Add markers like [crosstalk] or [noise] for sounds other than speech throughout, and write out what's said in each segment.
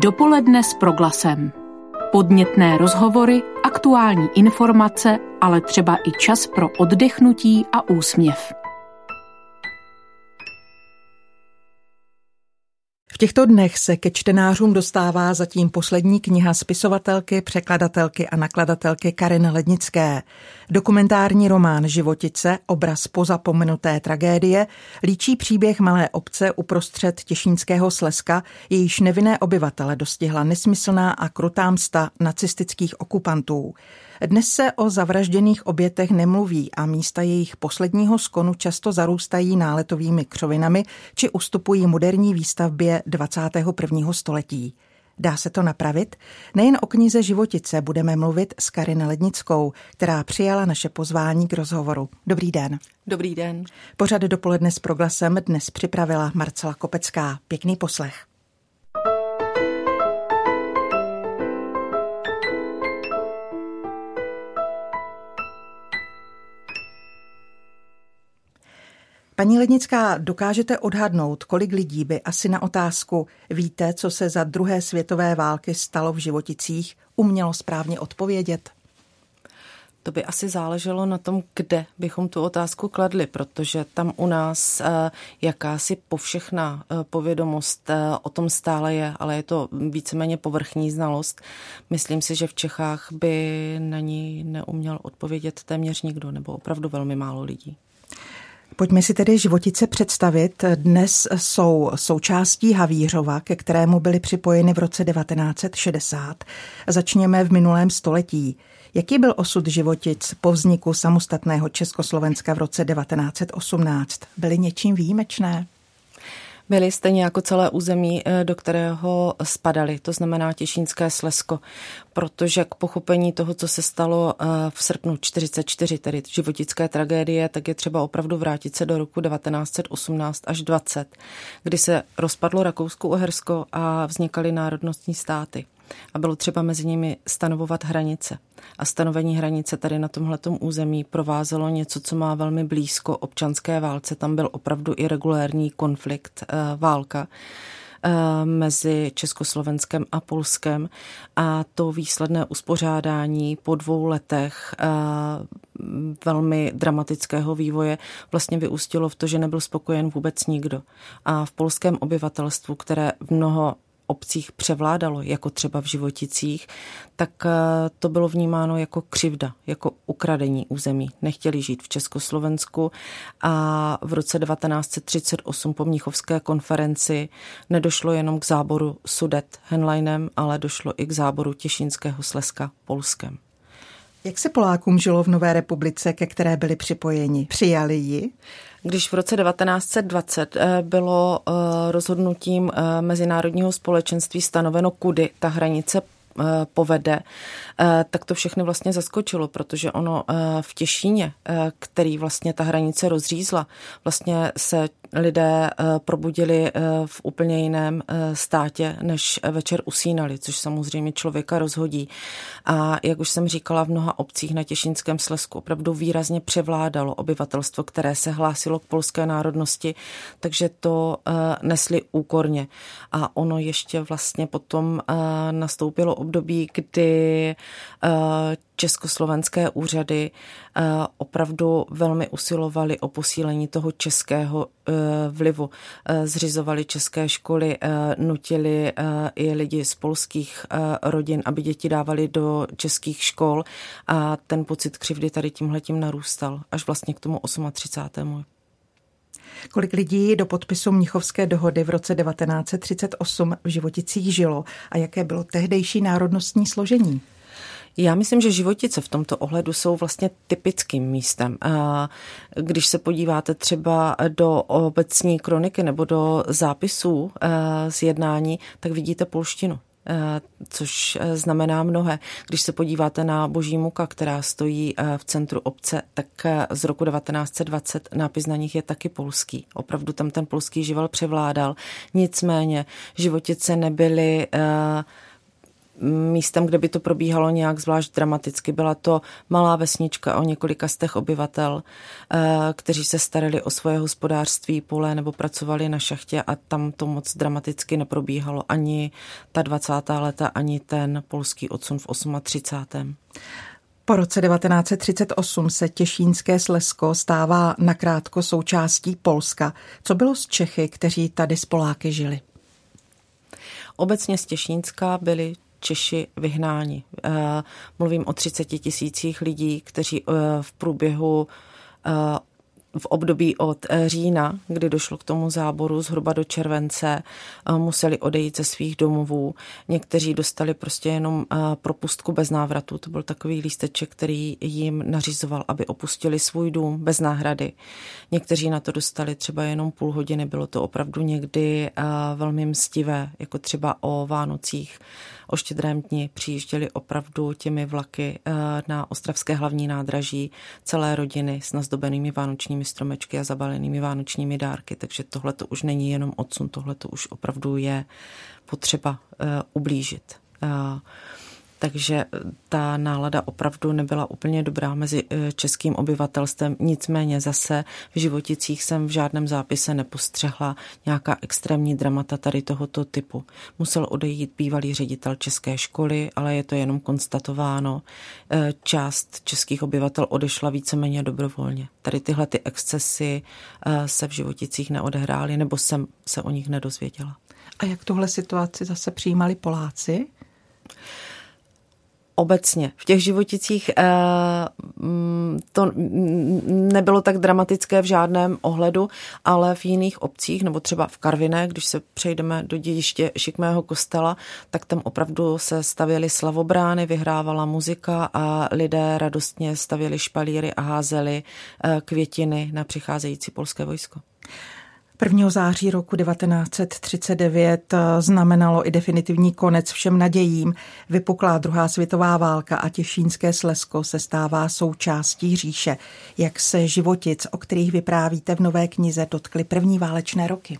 Dopoledne s proglasem. Podnětné rozhovory, aktuální informace, ale třeba i čas pro oddechnutí a úsměv. V těchto dnech se ke čtenářům dostává zatím poslední kniha spisovatelky, překladatelky a nakladatelky Kariny Lednické. Dokumentární román Životice, obraz pozapomenuté tragédie, líčí příběh malé obce uprostřed Těšínského Slezska, jejíž nevinné obyvatele dostihla nesmyslná a krutá msta nacistických okupantů. Dnes se o zavražděných obětech nemluví a místa jejich posledního skonu často zarůstají náletovými křovinami či ustupují moderní výstavbě 21. století. Dá se to napravit? Nejen o knize Životice budeme mluvit s Karin Lednickou, která přijala naše pozvání k rozhovoru. Dobrý den. Dobrý den. Pořad dopoledne s proglasem dnes připravila Marcela Kopecká. Pěkný poslech. Paní Lednická, dokážete odhadnout, kolik lidí by asi na otázku víte, co se za druhé světové války stalo v životicích, umělo správně odpovědět? To by asi záleželo na tom, kde bychom tu otázku kladli, protože tam u nás eh, jakási povšechná eh, povědomost eh, o tom stále je, ale je to víceméně povrchní znalost. Myslím si, že v Čechách by na ní neuměl odpovědět téměř nikdo, nebo opravdu velmi málo lidí. Pojďme si tedy životice představit. Dnes jsou součástí Havířova, ke kterému byly připojeny v roce 1960. Začněme v minulém století. Jaký byl osud životic po vzniku samostatného Československa v roce 1918? Byly něčím výjimečné? Byly stejně jako celé území, eh, do kterého spadali, to znamená Těšínské Slesko, protože k pochopení toho, co se stalo eh, v srpnu 44, tedy životické tragédie, tak je třeba opravdu vrátit se do roku 1918 až 20, kdy se rozpadlo Rakousko-Uhersko a vznikaly národnostní státy a bylo třeba mezi nimi stanovovat hranice. A stanovení hranice tady na tomhletom území provázelo něco, co má velmi blízko občanské válce. Tam byl opravdu i regulérní konflikt, eh, válka eh, mezi Československem a Polskem a to výsledné uspořádání po dvou letech eh, velmi dramatického vývoje vlastně vyústilo v to, že nebyl spokojen vůbec nikdo. A v polském obyvatelstvu, které v mnoho obcích převládalo, jako třeba v Životicích, tak eh, to bylo vnímáno jako křivda, jako ukradení území. Nechtěli žít v Československu a v roce 1938 po Mnichovské konferenci nedošlo jenom k záboru Sudet Henleinem, ale došlo i k záboru Těšínského Slezska Polskem. Jak se Polákům žilo v Nové republice, ke které byli připojeni? Přijali ji? Když v roce 1920 eh, bylo eh, rozhodnutím eh, Mezinárodního společenství stanoveno, kudy ta hranice povede, tak to všechny vlastně zaskočilo, protože ono v Těšíně, který vlastně ta hranice rozřízla, vlastně se lidé eh, probudili eh, v úplně jiném eh, státě, než večer usínali, což samozřejmě člověka rozhodí. A jak už jsem říkala, v mnoha obcích na Těšínském Slesku opravdu výrazně převládalo obyvatelstvo, které se hlásilo k polské národnosti, takže to nesli úkorně. A ono ještě vlastně potom nastoupilo období, kdy československé úřady eh, opravdu velmi usilovali o posílení toho českého eh, vlivu. Eh, zřizovali české školy, nutili i lidi z polských rodin, aby děti dávali do českých škol a ten pocit křivdy tady tímhletím narůstal až vlastně k tomu 38. Kolik lidí do podpisu Mnichovské dohody v roce 1938 v Životicích žilo a jaké bylo tehdejší národnostní složení? Já myslím, že životice v tomto ohledu jsou vlastně typickým místem. Když se podíváte třeba do obecní kroniky nebo do zápisů eh, z jednání, tak vidíte polštinu což eh, znamená mnohé. Když se podíváte na Boží muka, která stojí v centru obce, tak z roku 1920 nápis na nich je taky polský. Opravdu tam ten polský živel převládal. Nicméně životice nebyly místem, kde by to probíhalo nějak zvlášť dramaticky. Byla to malá vesnička o několika stech obyvatel, kteří se starali o svoje hospodářství, pole nebo pracovali na šachtě a tam to moc dramaticky neprobíhalo ani ta 20. leta, ani ten polský odsun v 38. Po roce 1938 se Těšínské Slesko stává nakrátko součástí Polska. Co bylo s Čechy, kteří tady s Poláky žili? Obecně z Těšínska byli Češi vyhnáni. Eh, mluvím o 30 tisících lidí, kteří eh, v průběhu eh, v období od eh, října, kdy došlo k tomu záboru zhruba do července, eh, museli odejít ze svých domovů. Někteří dostali prostě jenom eh, propustku bez návratu. To byl takový lísteček, který jim nařizoval, aby opustili svůj dům bez náhrady. Někteří na to dostali třeba jenom půl hodiny. Bylo to opravdu někdy velmi mstivé, jako třeba o Vánocích o štědrém dni přijížděli opravdu těmi vlaky na Ostravské hlavní nádraží celé rodiny s nazdobenými vánočními stromečky a zabalenými vánočními dárky. Takže tohle to už není jenom odsun, tohle to už opravdu je potřeba uh, ublížit. Uh, takže eh, ta nálada opravdu nebyla úplně dobrá mezi eh, českým obyvatelstvem. Nicméně zase v životicích jsem v žádném zápise nepostřehla nějaká extrémní dramata tady tohoto typu. Musel odejít bývalý ředitel české školy, ale je to jenom konstatováno. Eh, část českých obyvatel odešla víceméně dobrovolně. Tady tyhle ty excesy se v životicích neodehrály, nebo jsem se o nich nedozvěděla. A jak tuhle situaci zase přijímali Poláci? Obecně. V těch životicích eh, mm, to nebylo tak dramatické v žádném ohledu, ale v jiných obcích, nebo třeba v Karviné, když se přejdeme do dědiště šikmého kostela, tak tam opravdu se stavěly slavobrány, vyhrávala muzika a lidé radostně stavěli špalíry a házeli eh, květiny na přicházející polské vojsko. 1. září roku 1939 eh, znamenalo i definitivní konec všem nadějím. Vypuklá druhá světová válka a Těšínské Slesko se stává součástí říše. Jak se životic, o kterých vyprávíte v nové knize, dotkly první válečné roky?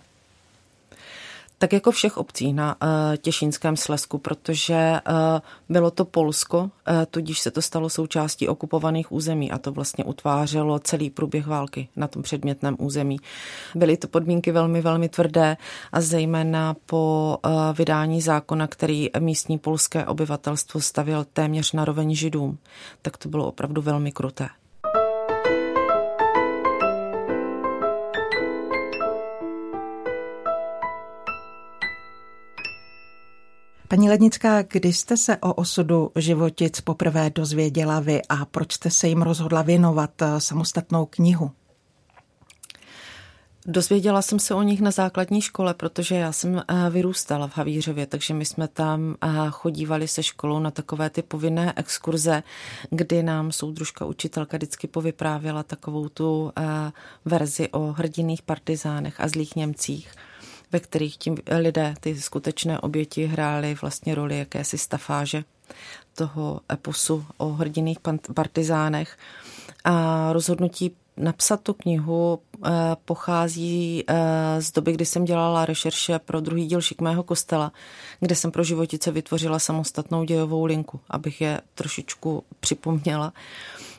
Tak jako všech obcí na uh, Těšínském Slesku, protože uh, bylo to Polsko, uh, tudíž se to stalo součástí okupovaných území a to vlastně utvářelo celý průběh války na tom předmětném území. Byly to podmínky velmi, velmi tvrdé a zejména po vydání zákona, který místní polské obyvatelstvo stavil téměř na roveň židům, tak to bylo opravdu velmi kruté. Paní Lednická, kdy jste se o osudu životic poprvé dozvěděla vy a proč jste se jim rozhodla věnovat eh, samostatnou knihu? Dozvěděla jsem se o nich na základní škole, protože já jsem eh, vyrůstala v Havířově, takže my jsme tam eh, chodívali se školou na takové ty povinné exkurze, kdy nám soudružka učitelka vždycky povyprávěla takovou tu verzi o hrdiných partizánech a zlých Němcích ve kterých tím lidé, ty skutečné oběti, hrály vlastně roli jakési stafáže toho eposu o hrdiných partizánech. A rozhodnutí napsat tu knihu eh, pochází eh, z doby, kdy jsem dělala rešerše pro druhý díl Šikmého kostela, kde jsem pro životice vytvořila samostatnou dějovou linku, abych je trošičku připomněla.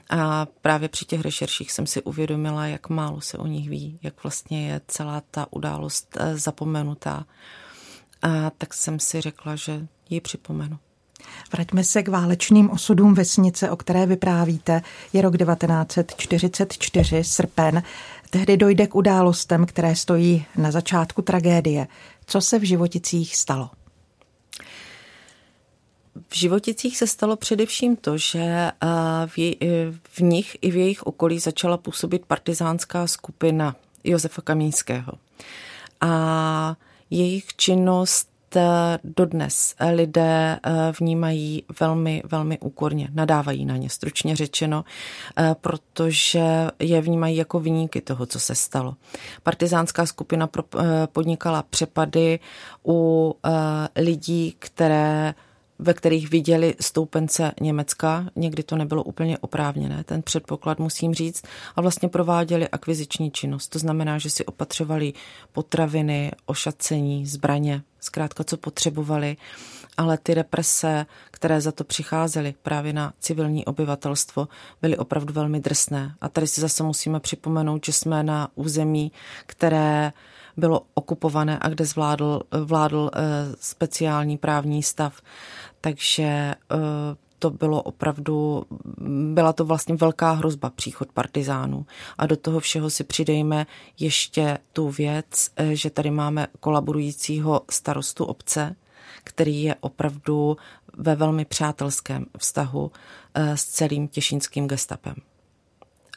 A právě při těch rešerších jsem si uvědomila, jak málo se o nich ví, jak vlastně je celá ta událost eh, zapomenutá. A tak jsem si řekla, že ji připomenu. Vraťme se k válečným osudům vesnice, o které vyprávíte. Je rok 1944, srpen. Tehdy dojde k událostem, které stojí na začátku tragédie. Co se v životicích stalo? V životicích se stalo především to, že eh, v, jej, eh, v nich i v jejich okolí začala působit partizánská skupina Josefa Kamínského. A jejich činnost eh, dodnes lidé vnímají velmi, velmi úkorně, nadávají na ně, stručně řečeno, protože je vnímají jako vyníky toho, co se stalo. Partizánská skupina podnikala přepady u lidí, které ve kterých viděli stoupence Německa. Někdy to nebylo úplně oprávněné, ten předpoklad musím říct. A vlastně prováděli akviziční činnost. To znamená, že si opatřovali potraviny, ošacení, zbraně zkrátka co potřebovali, ale ty represe, které za to přicházely právě na civilní obyvatelstvo, byly opravdu velmi drsné. A tady si zase musíme připomenout, že jsme na území, které bylo okupované a kde zvládl, vládl eh, speciální právní stav. Takže eh, to bylo opravdu, byla to vlastně velká hrozba příchod partizánů. A do toho všeho si přidejme ještě tu věc, eh, že tady máme kolaborujícího starostu obce, který je opravdu ve velmi přátelském vztahu s celým těšínským gestapem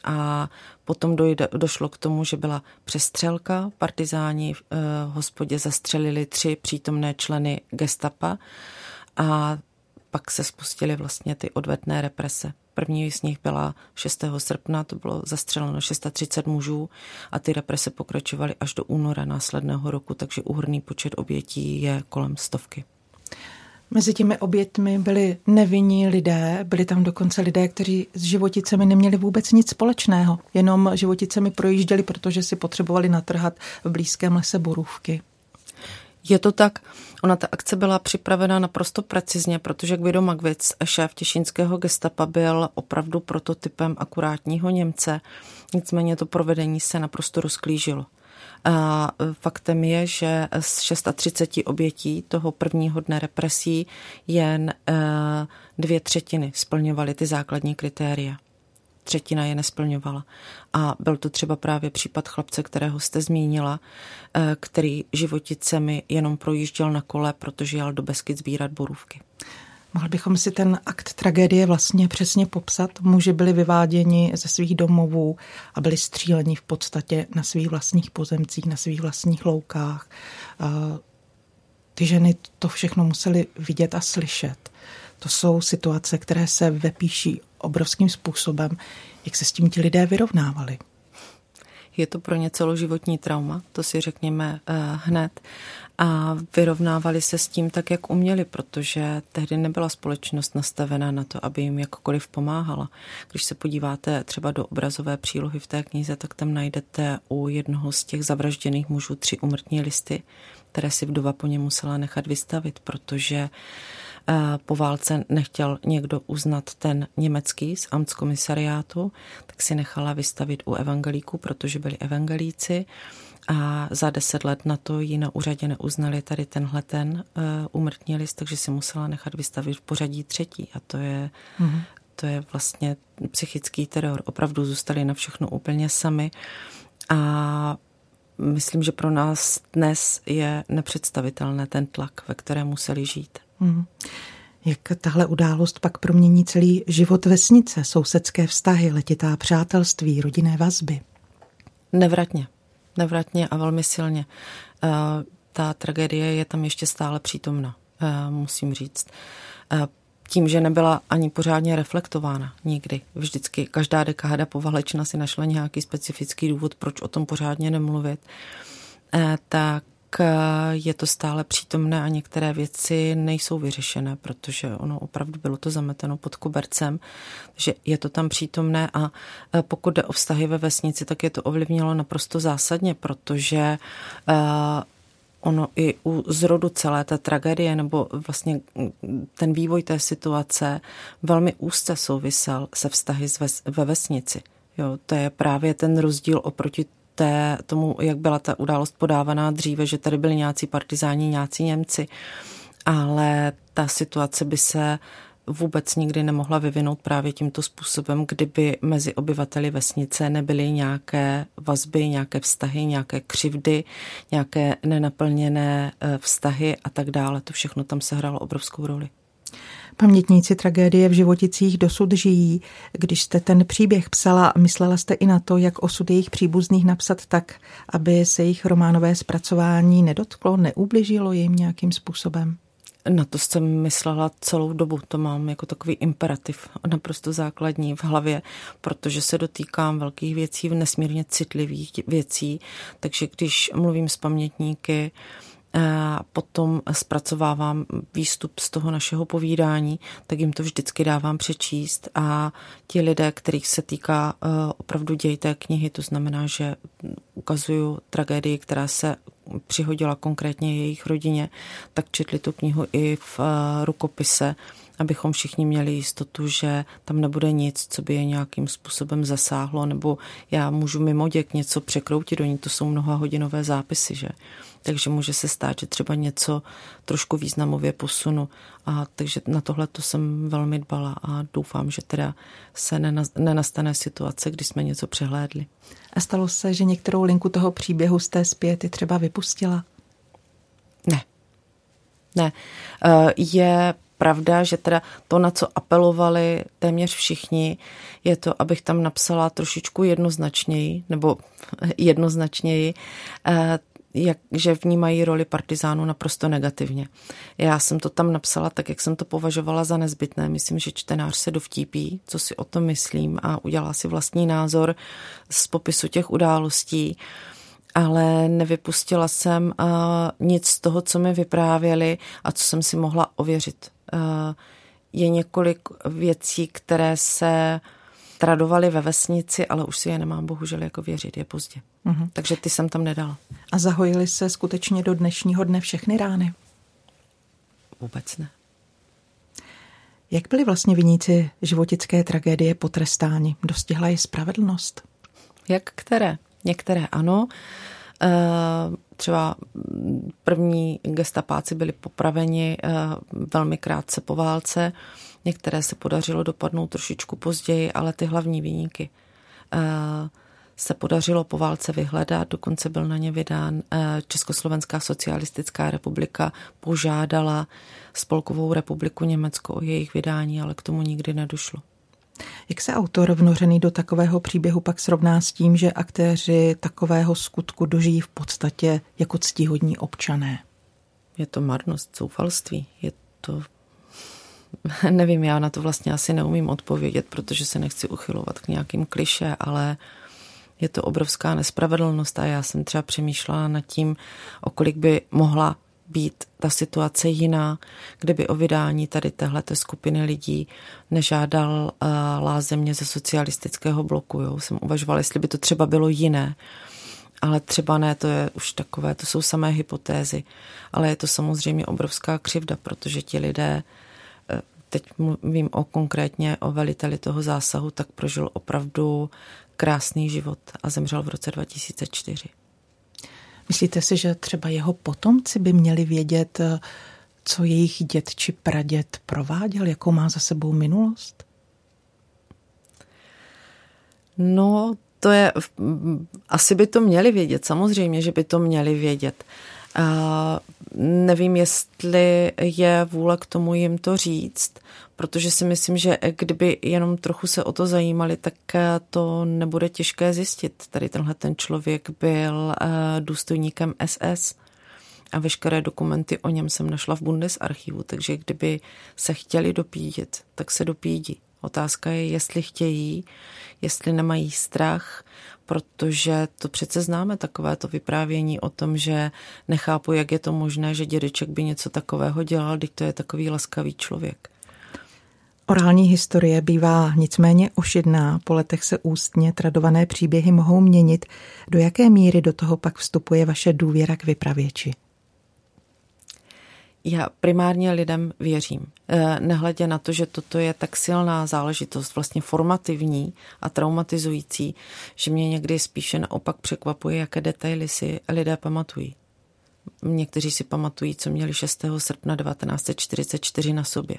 a potom dojde, došlo k tomu, že byla přestřelka. Partizáni v eh, hospodě zastřelili tři přítomné členy gestapa a pak se spustily vlastně ty odvetné represe. První z nich byla 6. srpna, to bylo zastřeleno 630 mužů a ty represe pokračovaly až do února následného roku, takže úhrný počet obětí je kolem stovky. Mezi těmi obětmi byli nevinní lidé, byli tam dokonce lidé, kteří s životicemi neměli vůbec nic společného, jenom životicemi projížděli, protože si potřebovali natrhat v blízkém lese borůvky. Je to tak. Ona ta akce byla připravena naprosto precizně, protože Guido Magvic, šéf těšínského gestapa, byl opravdu prototypem akurátního Němce. Nicméně to provedení se naprosto rozklížilo. A faktem je, že z 630 obětí toho prvního dne represí jen e, dvě třetiny splňovaly ty základní kritéria. Třetina je nesplňovala. A byl to třeba právě případ chlapce, kterého jste zmínila, e, který životicemi jenom projížděl na kole, protože jel do Beskyt sbírat borůvky. Mohli bychom si ten akt tragédie vlastně přesně popsat. Muži byli vyváděni ze svých domovů a byli stříleni v podstatě na svých vlastních pozemcích, na svých vlastních loukách. Ty ženy to všechno museli vidět a slyšet. To jsou situace, které se vepíší obrovským způsobem, jak se s tím ti lidé vyrovnávali. Je to pro ně celoživotní trauma, to si řekněme uh, hned. A vyrovnávali se s tím tak, jak uměli, protože tehdy nebyla společnost nastavená na to, aby jim jakkoliv pomáhala. Když se podíváte třeba do obrazové přílohy v té knize, tak tam najdete u jednoho z těch zavražděných mužů tři umrtní listy, které si vdova po něm musela nechat vystavit, protože eh, po válce nechtěl někdo uznat ten německý z Amtskomisariátu, tak si nechala vystavit u evangelíků, protože byli evangelíci a za deset let na to ji na úřadě neuznali tady tenhle ten uh, umrtní list, takže si musela nechat vystavit v pořadí třetí a to je, mm-hmm. to je vlastně psychický teror. Opravdu zůstali na všechno úplně sami a myslím, že pro nás dnes je nepředstavitelné ten tlak, ve kterém museli žít. Mm-hmm. Jak tahle událost pak promění celý život vesnice, sousedské vztahy, letitá přátelství, rodinné vazby? Nevratně nevratně a velmi silně. Eh, ta tragédie je tam ještě stále přítomna, eh, musím říct. Eh, tím, že nebyla ani pořádně reflektována nikdy. Vždycky každá dekáda poválečna si našla nějaký specifický důvod, proč o tom pořádně nemluvit. Tak je to stále přítomné a některé věci nejsou vyřešené, protože ono opravdu bylo to zameteno pod kobercem, že je to tam přítomné a pokud jde o vztahy ve vesnici, tak je to ovlivnilo naprosto zásadně, protože ono i u zrodu celé té tragédie nebo vlastně ten vývoj té situace velmi úzce souvisel se vztahy ve vesnici. Jo, to je právě ten rozdíl oproti té, tomu, jak byla ta událost podávaná dříve, že tady byli nějací partizáni, nějací Němci, ale ta situace by se vůbec nikdy nemohla vyvinout právě tímto způsobem, kdyby mezi obyvateli vesnice nebyly nějaké vazby, nějaké vztahy, nějaké křivdy, nějaké nenaplněné eh, vztahy a tak dále. To všechno tam sehrálo obrovskou roli. Pamětníci tragédie v životicích dosud žijí. Když jste ten příběh psala, myslela jste i na to, jak osud jejich příbuzných napsat tak, aby se jejich románové zpracování nedotklo, neubližilo jim nějakým způsobem? Na to jsem myslela celou dobu, to mám jako takový imperativ, naprosto základní v hlavě, protože se dotýkám velkých věcí, nesmírně citlivých věcí, takže když mluvím s pamětníky, potom zpracovávám výstup z toho našeho povídání, tak jim to vždycky dávám přečíst a ti lidé, kterých se týká eh, opravdu děj té knihy, to znamená, že ukazuju tragédii, která se přihodila konkrétně jejich rodině, tak četli tu knihu i v eh, rukopise, abychom všichni měli jistotu, že tam nebude nic, co by je nějakým způsobem zasáhlo, nebo já můžu mimo děk něco překroutit do ní, to jsou mnoha hodinové zápisy, že? Takže může se stát, že třeba něco trošku významově posunu. A takže na tohle to jsem velmi dbala a doufám, že teda se nenastane situace, kdy jsme něco přehlédli. A stalo se, že některou linku toho příběhu z té zpěty třeba vypustila? Ne. Ne. Eh, je pravda, že teda to, na co apelovali téměř všichni, je to, abych tam napsala trošičku jednoznačněji, nebo [laughs] jednoznačněji, eh, jak, že vnímají roli partizánů naprosto negativně. Já jsem to tam napsala tak, jak jsem to považovala za nezbytné. Myslím, že čtenář se dovtípí, co si o tom myslím a udělá si vlastní názor z popisu těch událostí ale nevypustila jsem uh, nic z toho, co mi vyprávěli a co jsem si mohla ověřit. Uh, je několik věcí, které se tradovaly ve vesnici, ale už si je nemám bohužel jako věřit, je pozdě. Uh-huh. Takže ty jsem tam nedala. A zahojily se skutečně do dnešního dne všechny rány? Vůbec ne. Jak byli vlastně viníci životické tragédie potrestáni? Dostihla je spravedlnost? Jak které? Některé ano. Eh, třeba první gestapáci byli popraveni eh, velmi krátce po válce. Některé se podařilo dopadnout trošičku později, ale ty hlavní výniky eh, se podařilo po válce vyhledat, dokonce byl na ně vydán Československá socialistická republika, požádala Spolkovou republiku Německo o jejich vydání, ale k tomu nikdy nedošlo. Jak se autor vnořený do takového příběhu pak srovná s tím, že aktéři takového skutku dožijí v podstatě jako ctihodní občané? Je to marnost, zoufalství. Je to [laughs] nevím, já na to vlastně asi neumím odpovědět, protože se nechci uchylovat k nějakým kliše, ale je to obrovská nespravedlnost a já jsem třeba přemýšlela nad tím, o kolik by mohla být ta situace jiná, kdyby o vydání tady téhleté skupiny lidí nežádal uh, lázemě ze socialistického bloku. Jo. Jsem uvažovala, jestli by to třeba bylo jiné. Ale třeba ne, to je už takové, to jsou samé hypotézy. Ale je to samozřejmě obrovská křivda, protože ti lidé, eh, teď mluvím o konkrétně o veliteli toho zásahu, tak prožil opravdu krásný život a zemřel v roce 2004. Myslíte si, že třeba jeho potomci by měli vědět, eh, co jejich děd či praděd prováděl, jakou má za sebou minulost? No, to je, asi by to měli vědět, samozřejmě, že by to měli vědět. Nevím, jestli je vůle k tomu jim to říct, protože si myslím, že kdyby jenom trochu se o to zajímali, tak eh, to nebude těžké zjistit. Tady tenhle ten člověk byl uh, důstojníkem SS a veškeré dokumenty o něm jsem našla v Bundesarchivu, takže kdyby se chtěli dopídit, tak se dopídí. Otázka je, jestli chtějí, jestli nemají strach, protože to přece známe takové to vyprávění o tom, že nechápu, jak je to možné, že dědeček by něco takového dělal, když to je takový laskavý člověk. Orální historie bývá nicméně ošidná, po letech se ústně tradované příběhy mohou měnit. Do jaké míry do toho pak vstupuje vaše důvěra k vypravěči? Já primárně lidem věřím. Eh, nehledě na to, že toto je tak silná záležitost, vlastně formativní a traumatizující, že mě někdy spíše naopak překvapuje, jaké detaily si lidé pamatují. Někteří si pamatují, co měli 6. srpna 1944 na sobě.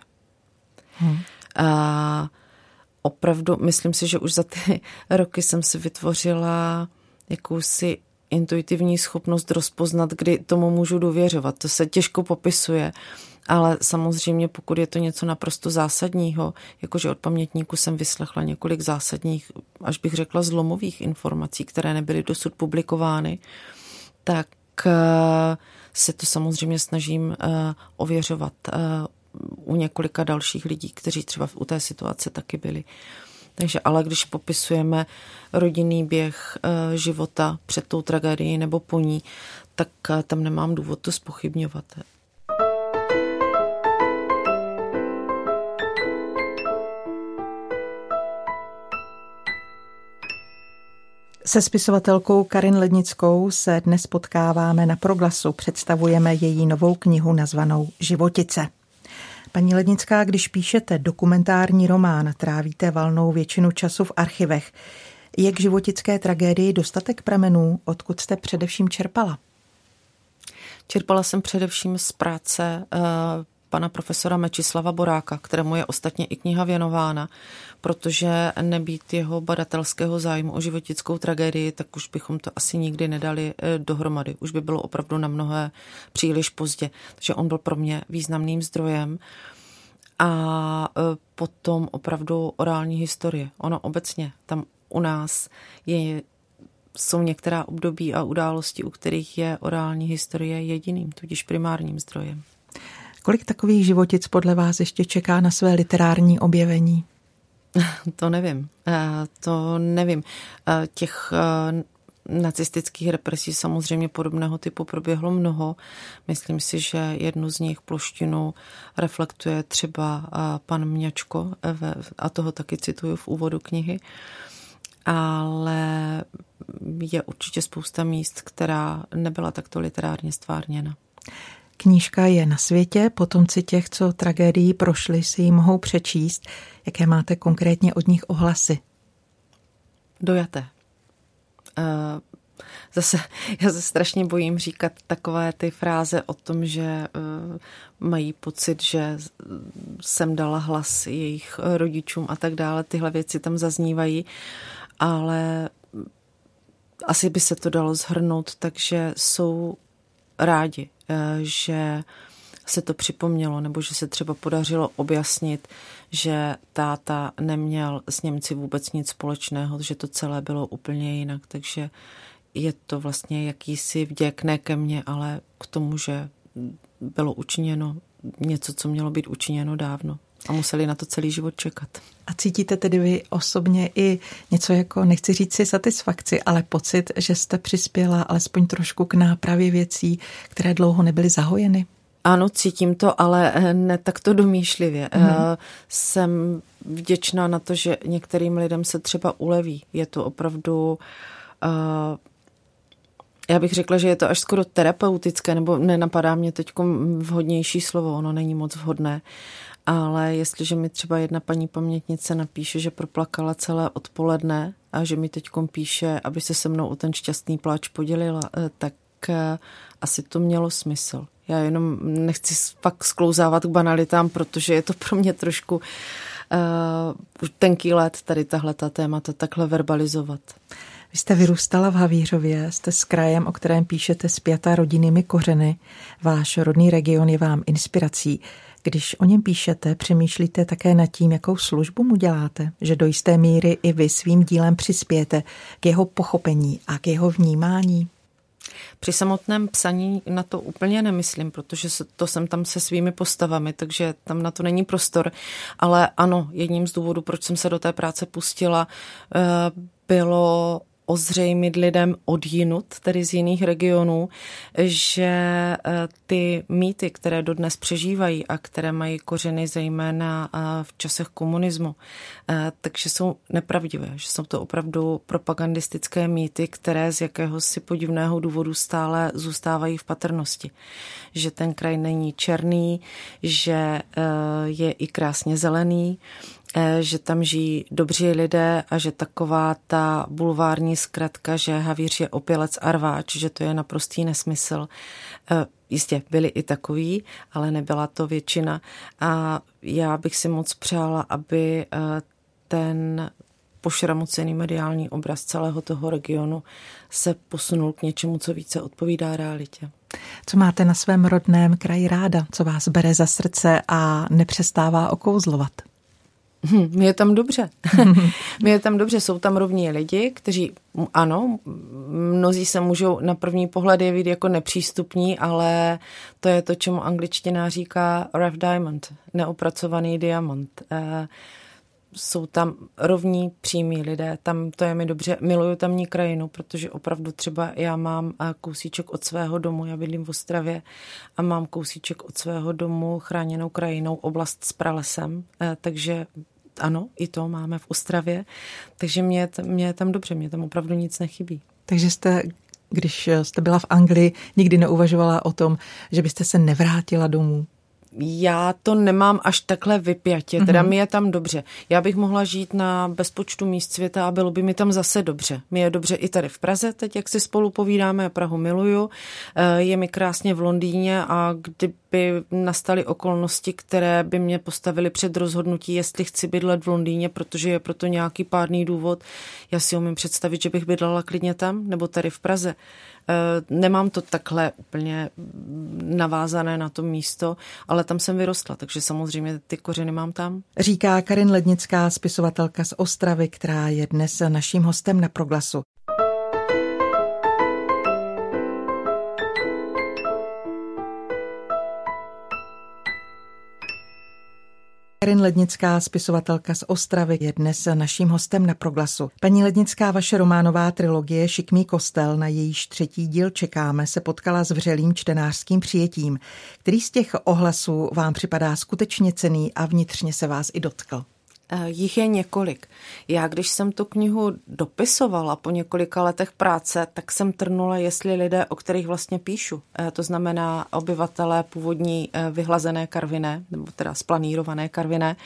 Hmm. A opravdu, myslím si, že už za ty [laughs] roky jsem si vytvořila jakousi intuitivní schopnost rozpoznat, kdy tomu můžu důvěřovat. To se těžko popisuje, ale samozřejmě pokud je to něco naprosto zásadního, jakože od pamětníku jsem vyslechla několik zásadních, až bych řekla zlomových informací, které nebyly dosud publikovány, tak eh, se to samozřejmě snažím eh, ověřovat eh, u několika dalších lidí, kteří třeba u té situace taky byli. Takže ale když popisujeme rodinný běh eh, života před tou tragédií nebo po ní, tak eh, tam nemám důvod to spochybňovat. Se spisovatelkou Karin Lednickou se dnes potkáváme na proglasu. Představujeme její novou knihu nazvanou Životice. Paní Lednická, když píšete dokumentární román, trávíte valnou většinu času v archivech. Je k životické tragédii dostatek pramenů, odkud jste především čerpala? Čerpala jsem především z práce uh, pana profesora Mečislava Boráka, kterému je ostatně i kniha věnována, protože nebýt jeho badatelského zájmu o životickou tragédii, tak už bychom to asi nikdy nedali eh, dohromady. Už by bylo opravdu na mnohé příliš pozdě. Takže on byl pro mě významným zdrojem. A eh, potom opravdu orální historie. Ono obecně tam u nás je, jsou některá období a události, u kterých je orální historie jediným, tudíž primárním zdrojem. Kolik takových životic podle vás ještě čeká na své literární objevení? To nevím. Eh, to nevím. Eh, těch eh, nacistických represí samozřejmě podobného typu proběhlo mnoho. Myslím si, že jednu z nich ploštinu reflektuje třeba pan Mňačko a toho taky cituju v úvodu knihy. Ale je určitě spousta míst, která nebyla takto literárně stvárněna. Knížka je na světě, potomci těch, co tragédií prošli, si ji mohou přečíst. Jaké máte konkrétně od nich ohlasy? Dojaté. Uh, zase, [laughs] já se strašně bojím říkat takové ty fráze o tom, že uh, mají pocit, že jsem dala hlas jejich rodičům a tak dále. Tyhle věci tam zaznívají, ale asi by se to dalo zhrnout, takže jsou rádi, Eh, že se to připomnělo, nebo že se třeba podařilo objasnit, že táta neměl s Němci vůbec nic společného, že to celé bylo úplně jinak, takže je to vlastně jakýsi vděk ne ke mně, ale k tomu, že bylo učiněno něco, co mělo být učiněno dávno a museli na to celý život čekat. A cítíte tedy vy osobně i něco jako, nechci říct si satisfakci, ale pocit, že jste přispěla alespoň trošku k nápravě věcí, které dlouho nebyly zahojeny? Ano, cítím to, ale ne takto domýšlivě. Mm. Jsem vděčná na to, že některým lidem se třeba uleví. Je to opravdu uh, já bych řekla, že je to až skoro terapeutické, nebo nenapadá mě teď vhodnější slovo, ono není moc vhodné, ale jestliže mi třeba jedna paní pamětnice napíše, že proplakala celé odpoledne a že mi teď píše, aby se se mnou o ten šťastný pláč podělila, eh, tak eh, asi to mělo smysl. Já jenom nechci fakt sklouzávat k banalitám, protože je to pro mě trošku uh, tenký let tady tahle ta témata takhle verbalizovat. Vy jste vyrůstala v Havířově, jste s krajem, o kterém píšete zpěta rodinnými kořeny. Váš rodný region je vám inspirací. Když o něm píšete, přemýšlíte také nad tím, jakou službu mu děláte, že do jisté míry i vy svým dílem přispějete k jeho pochopení a k jeho vnímání? Při samotném psaní na to úplně nemyslím, protože to jsem tam se svými postavami, takže tam na to není prostor. Ale ano, jedním z důvodů, proč jsem se do té práce pustila, eh, bylo ozřejmit lidem odjinut, tedy z jiných regionů, že eh, ty mýty, které dodnes přežívají a které mají kořeny zejména eh, v časech komunismu, eh, takže jsou nepravdivé, že jsou to opravdu propagandistické mýty, které z jakéhosi podivného důvodu stále zůstávají v patrnosti. Že ten kraj není černý, že je i krásně zelený, že tam žijí dobří lidé a že taková ta bulvární zkratka, že Havíř je opělec a rváč, že to je naprostý nesmysl. Eh, jistě byli i takový, ale nebyla to většina. A já bych si moc přála, aby eh, ten pošramocený mediální obraz celého toho regionu se posunul k něčemu, co více odpovídá realitě. Co máte na svém rodném kraji ráda, co vás bere za srdce a nepřestává okouzlovat? Hm, je tam dobře. mě [laughs] je tam dobře. Jsou tam rovní lidi, kteří, ano, mnozí se můžou na první pohled jevit jako nepřístupní, ale to je to, čemu angličtina říká rough diamond, neopracovaný diamant. Eh, jsou tam rovní, přímí lidé, tam to je mi dobře, miluju tamní krajinu, protože opravdu třeba já mám eh, kousíček od svého domu, já bydlím v Ostravě a mám kousíček od svého domu chráněnou krajinou, oblast s pralesem, eh, takže ano, i to máme v Ostravě, takže mě, mě tam dobře, mě tam opravdu nic nechybí. Takže jste, když jste byla v Anglii, nikdy neuvažovala o tom, že byste se nevrátila domů? já to nemám až takhle vypjatě, teda mm-hmm. mi je tam dobře. Já bych mohla žít na bezpočtu míst světa a bylo by mi tam zase dobře. Mi je dobře i tady v Praze, teď jak si spolu povídáme, Prahu miluju. Eh, je mi krásně v Londýně a kdyby nastaly okolnosti, které by mě postavily před rozhodnutí, jestli chci bydlet v Londýně, protože je proto nějaký pádný důvod, já si umím představit, že bych bydlela klidně tam nebo tady v Praze. Eh, nemám to takhle úplně navázané na to místo, ale tam jsem vyrostla, takže samozřejmě ty kořeny mám tam. Říká Karin Lednická, spisovatelka z Ostravy, která je dnes naším hostem na Proglasu. Karin Lednická, spisovatelka z Ostravy, je dnes naším hostem na Proglasu. Paní Lednická, vaše románová trilogie Šikmý kostel, na jejíž třetí díl čekáme, se potkala s vřelým čtenářským přijetím. Který z těch ohlasů vám připadá skutečně cený a vnitřně se vás i dotkl? Eh, jich je několik. Já, když jsem tu knihu dopisovala po několika letech práce, tak jsem trnula, jestli lidé, o kterých vlastně píšu, eh, to znamená obyvatelé původní eh, vyhlazené karviné, nebo teda splanírované karviné,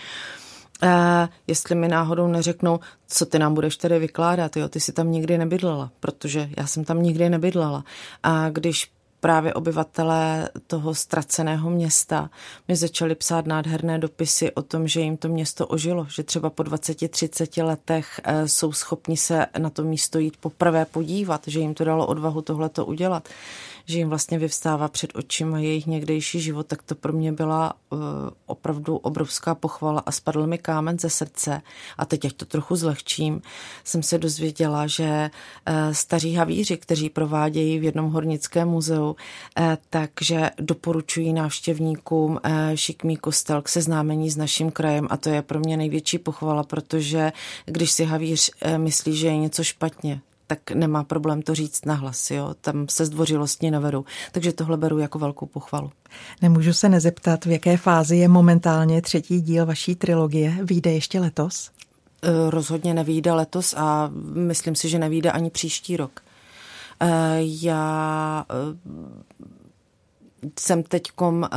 jestli mi náhodou neřeknou, co ty nám budeš tedy vykládat, jo, ty si tam nikdy nebydlela, protože já jsem tam nikdy nebydlela. A když právě obyvatelé toho ztraceného města mi začali psát nádherné dopisy o tom, že jim to město ožilo, že třeba po 20-30 letech eh, jsou schopni se na to místo jít poprvé podívat, že jim to dalo odvahu tohleto udělat že jim vlastně vyvstává před očima jejich někdejší život, tak to pro mě byla uh, opravdu obrovská pochvala a spadl mi kámen ze srdce. A teď, ať to trochu zlehčím, jsem se dozvěděla, že uh, staří havíři, kteří provádějí v jednom hornickém muzeu, uh, takže doporučují návštěvníkům uh, šikmý kostel k seznámení s naším krajem a to je pro mě největší pochvala, protože když si havíř uh, myslí, že je něco špatně, tak nemá problém to říct nahlas. Jo? Tam se zdvořilostně nevedou. Takže tohle beru jako velkou pochvalu. Nemůžu se nezeptat, v jaké fázi je momentálně třetí díl vaší trilogie. Výjde ještě letos? E, rozhodně nevíde letos a myslím si, že nevíde ani příští rok. E, já e, jsem teďkom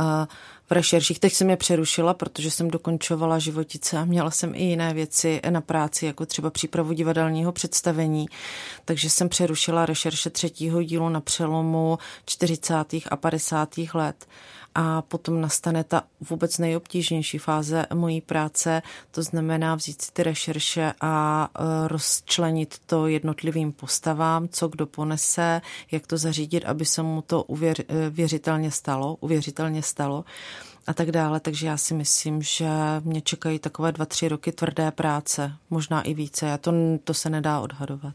v rešerších. Teď jsem je přerušila, protože jsem dokončovala životice a měla jsem i jiné věci na práci, jako třeba přípravu divadelního představení. Takže jsem přerušila rešerše třetího dílu na přelomu 40. a 50. let a potom nastane ta vůbec nejobtížnější fáze mojí práce, to znamená vzít si ty rešerše a e, rozčlenit to jednotlivým postavám, co kdo ponese, jak to zařídit, aby se mu to uvěřitelně e, stalo, uvěřitelně stalo a tak dále. Takže já si myslím, že mě čekají takové dva, tři roky tvrdé práce, možná i více. A to, to se nedá odhadovat.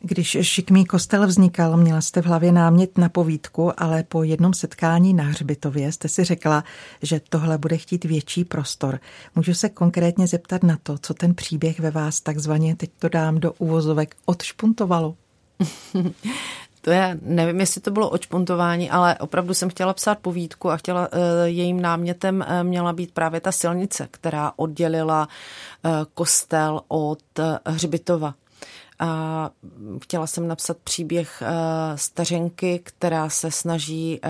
Když šikmý kostel vznikal, měla jste v hlavě námět na povídku, ale po jednom setkání na hřbitově jste si řekla, že tohle bude chtít větší prostor. Můžu se konkrétně zeptat na to, co ten příběh ve vás takzvaně, teď to dám do uvozovek, odšpuntovalo? [laughs] To je, nevím, jestli to bylo očpuntování, ale opravdu jsem chtěla psát povídku a chtěla, eh, jejím námětem eh, měla být právě ta silnice, která oddělila eh, kostel od hřbitova. A chtěla jsem napsat příběh stařenky, která se snaží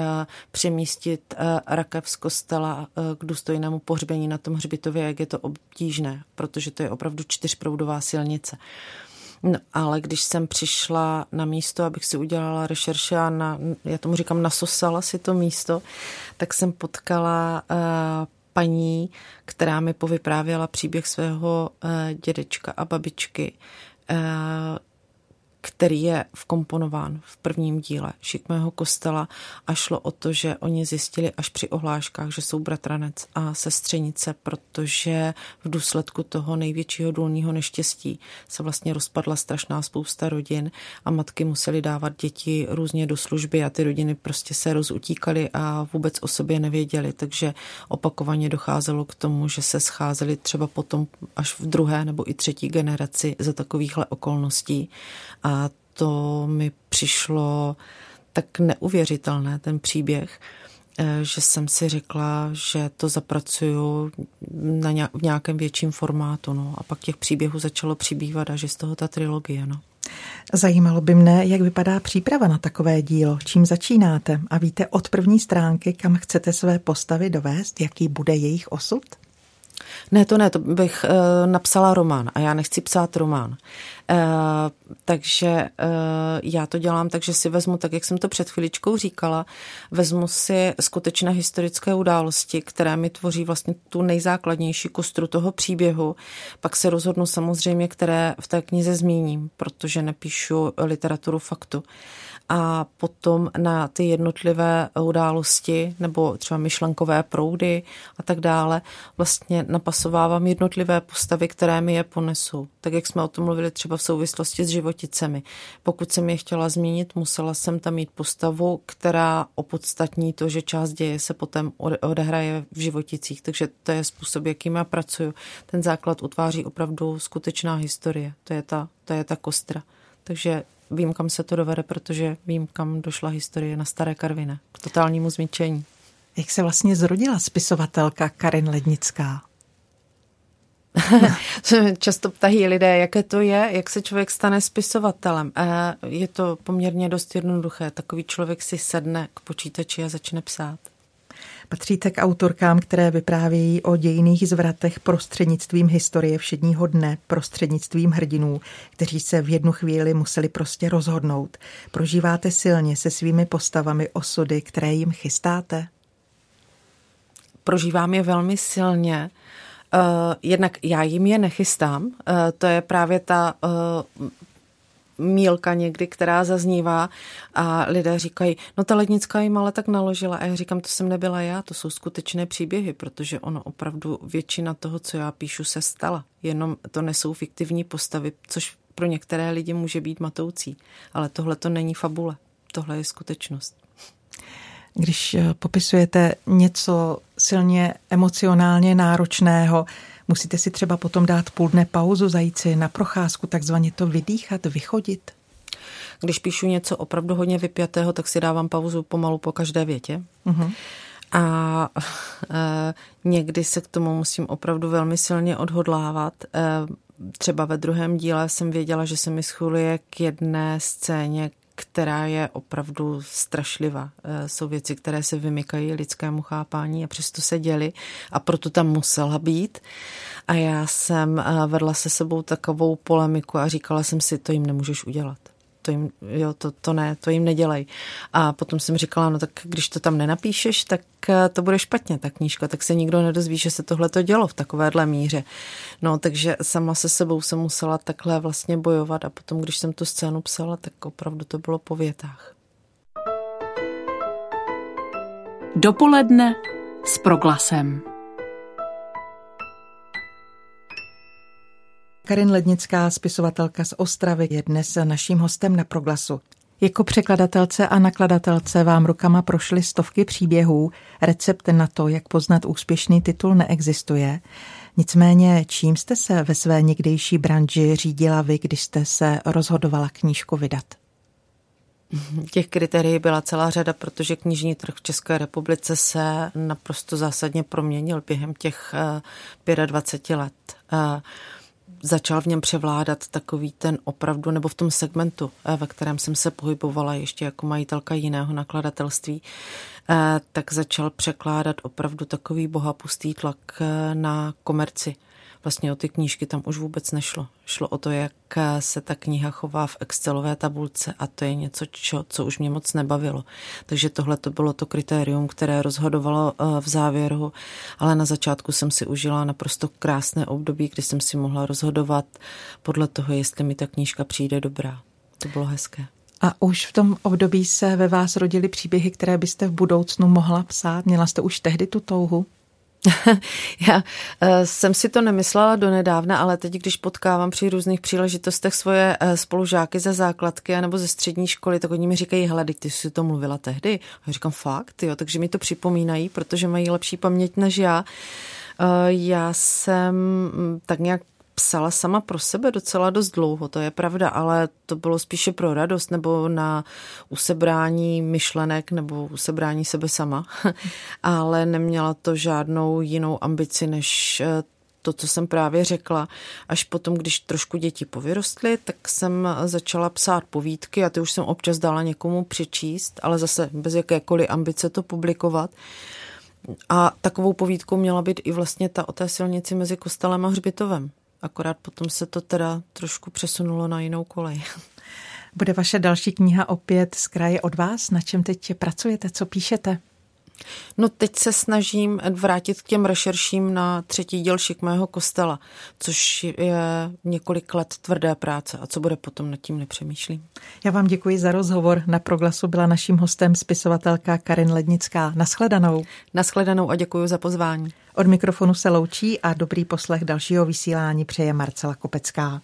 přemístit rakev z kostela k důstojnému pohřbení na tom hřbitově, jak je to obtížné, protože to je opravdu čtyřproudová silnice. No, ale když jsem přišla na místo, abych si udělala rešerše a na, já tomu říkám, nasosala si to místo, tak jsem potkala uh, paní, která mi povyprávěla příběh svého uh, dědečka a babičky, uh, který je vkomponován v prvním díle Šikmého kostela a šlo o to, že oni zjistili až při ohláškách, že jsou bratranec a sestřenice, protože v důsledku toho největšího důlního neštěstí se vlastně rozpadla strašná spousta rodin a matky musely dávat děti různě do služby a ty rodiny prostě se rozutíkaly a vůbec o sobě nevěděli, takže opakovaně docházelo k tomu, že se scházeli třeba potom až v druhé nebo i třetí generaci za takovýchhle okolností. A to mi přišlo tak neuvěřitelné, ten příběh. eh, že jsem si řekla, že to zapracuju na nějak, v nějakém větším formátu. No. A pak těch příběhů začalo přibývat a že z toho ta trilogie. No. Zajímalo by mne, jak vypadá příprava na takové dílo, čím začínáte a víte od první stránky, kam chcete své postavy dovést, jaký bude jejich osud? Ne, to ne, to bych uh, napsala román a já nechci psát román. Uh, takže uh, já to dělám tak, že si vezmu, tak jak jsem to před chviličkou říkala, vezmu si skutečné historické události, které mi tvoří vlastně tu nejzákladnější kostru toho příběhu. Pak se rozhodnu samozřejmě, které v té knize zmíním, protože nepíšu literaturu faktu. Uh, a potom na ty jednotlivé události nebo třeba myšlenkové proudy a tak dále vlastně napasovávám jednotlivé postavy, které mi je ponesou. Tak jak jsme o tom mluvili třeba v souvislosti s životicemi. Pokud jsem je chtěla zmínit, musela jsem tam mít postavu, která opodstatní to, že část děje se potom odehraje v životicích. Takže to je způsob, jakým já pracuju. Ten základ utváří opravdu skutečná historie. To je ta, to je ta kostra. Takže vím, kam se to dovede, protože vím, kam došla historie na Staré Karvine, k totálnímu zničení. Jak se vlastně zrodila spisovatelka Karin Lednická? [laughs] Často ptají lidé, jaké to je, jak se člověk stane spisovatelem. Je to poměrně dost jednoduché. Takový člověk si sedne k počítači a začne psát. Patříte k autorkám, které vyprávějí o dějiných zvratech prostřednictvím historie všedního dne, prostřednictvím hrdinů, kteří se v jednu chvíli museli prostě rozhodnout. Prožíváte silně se svými postavami osudy, které jim chystáte? Prožívám je velmi silně. Uh, jednak já jim je nechystám. Uh, to je právě ta uh, mílka někdy, která zaznívá a lidé říkají, no ta lednická jim ale tak naložila a já říkám, to jsem nebyla já, to jsou skutečné příběhy, protože ono opravdu většina toho, co já píšu, se stala. Jenom to nesou fiktivní postavy, což pro některé lidi může být matoucí, ale tohle to není fabule, tohle je skutečnost. Když eh, popisujete něco silně emocionálně náročného, Musíte si třeba potom dát půl dne pauzu, zajít si na procházku, takzvaně to vydýchat, vychodit? Když píšu něco opravdu hodně vypjatého, tak si dávám pauzu pomalu po každé větě. Uh-huh. A [laughs] e, někdy se k tomu musím opravdu velmi silně odhodlávat. E, třeba ve druhém díle jsem věděla, že se mi schuluje k jedné scéně, která je opravdu strašlivá. E, jsou věci, které se vymykají lidskému chápání a přesto se děly a proto tam musela být. A já jsem e, vedla se sebou takovou polemiku a říkala jsem si, to jim nemůžeš udělat to jim, jo, to, to ne, to jim nedělej. A potom jsem říkala, no tak když to tam nenapíšeš, tak eh, to bude špatně, ta knížka, tak se nikdo nedozví, že se tohle to dělo v takovéhle míře. No, takže sama se sebou jsem musela takhle vlastně bojovat a potom, když jsem tu scénu psala, tak opravdu to bylo po větách. Dopoledne s proglasem. Karin Lednická, spisovatelka z Ostravy, je dnes naším hostem na proglasu. Jako překladatelce a nakladatelce vám rukama prošly stovky příběhů. Recept na to, jak poznat úspěšný titul, neexistuje. Nicméně, čím jste se ve své někdejší branži řídila vy, když jste se rozhodovala knížku vydat? Těch kritérií byla celá řada, protože knižní trh v České republice se naprosto zásadně proměnil během těch 25 eh, let. Začal v něm převládat takový ten opravdu, nebo v tom segmentu, eh, ve kterém jsem se pohybovala ještě jako majitelka jiného nakladatelství, eh, tak začal překládat opravdu takový bohapustý tlak eh, na komerci vlastně o ty knížky tam už vůbec nešlo. Šlo o to, jak se ta kniha chová v Excelové tabulce a to je něco, čo, co už mě moc nebavilo. Takže tohle to bylo to kritérium, které rozhodovalo eh, v závěru, ale na začátku jsem si užila naprosto krásné období, kdy jsem si mohla rozhodovat podle toho, jestli mi ta knížka přijde dobrá. To bylo hezké. A už v tom období se ve vás rodily příběhy, které byste v budoucnu mohla psát? Měla jste už tehdy tu touhu? [laughs] Já uh, jsem si to nemyslela do nedávna, ale teď, když potkávám při různých příležitostech svoje uh, spolužáky ze základky nebo ze střední školy, tak oni mi říkají, hele, ty jsi to mluvila tehdy. A já říkám, fakt, jo, takže mi to připomínají, protože mají lepší paměť než já. Uh, já jsem mm, tak nějak psala sama pro sebe docela dost dlouho, to je pravda, ale to bylo spíše pro radost nebo na usebrání myšlenek nebo usebrání sebe sama, [laughs] ale neměla to žádnou jinou ambici než eh, to, co jsem právě řekla. Až potom, když trošku děti povyrostly, tak jsem začala psát povídky a ty už jsem občas dala někomu přečíst, ale zase bez jakékoliv ambice to publikovat. A takovou povídkou měla být i vlastně ta o té silnici mezi kostelem a hřbitovem. Akorát potom se to teda trošku přesunulo na jinou kolej. Bude vaše další kniha opět z kraje od vás? Na čem teď pracujete? Co píšete? No teď se snažím vrátit k těm rešerším na třetí díl šik mého kostela, což je několik let tvrdé práce a co bude potom nad tím nepřemýšlím. Já vám děkuji za rozhovor. Na proglasu byla naším hostem spisovatelka Karin Lednická. Naschledanou. Naschledanou a děkuji za pozvání. Od mikrofonu se loučí a dobrý poslech dalšího vysílání přeje Marcela Kopecká.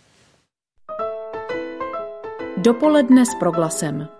Dopoledne s proglasem.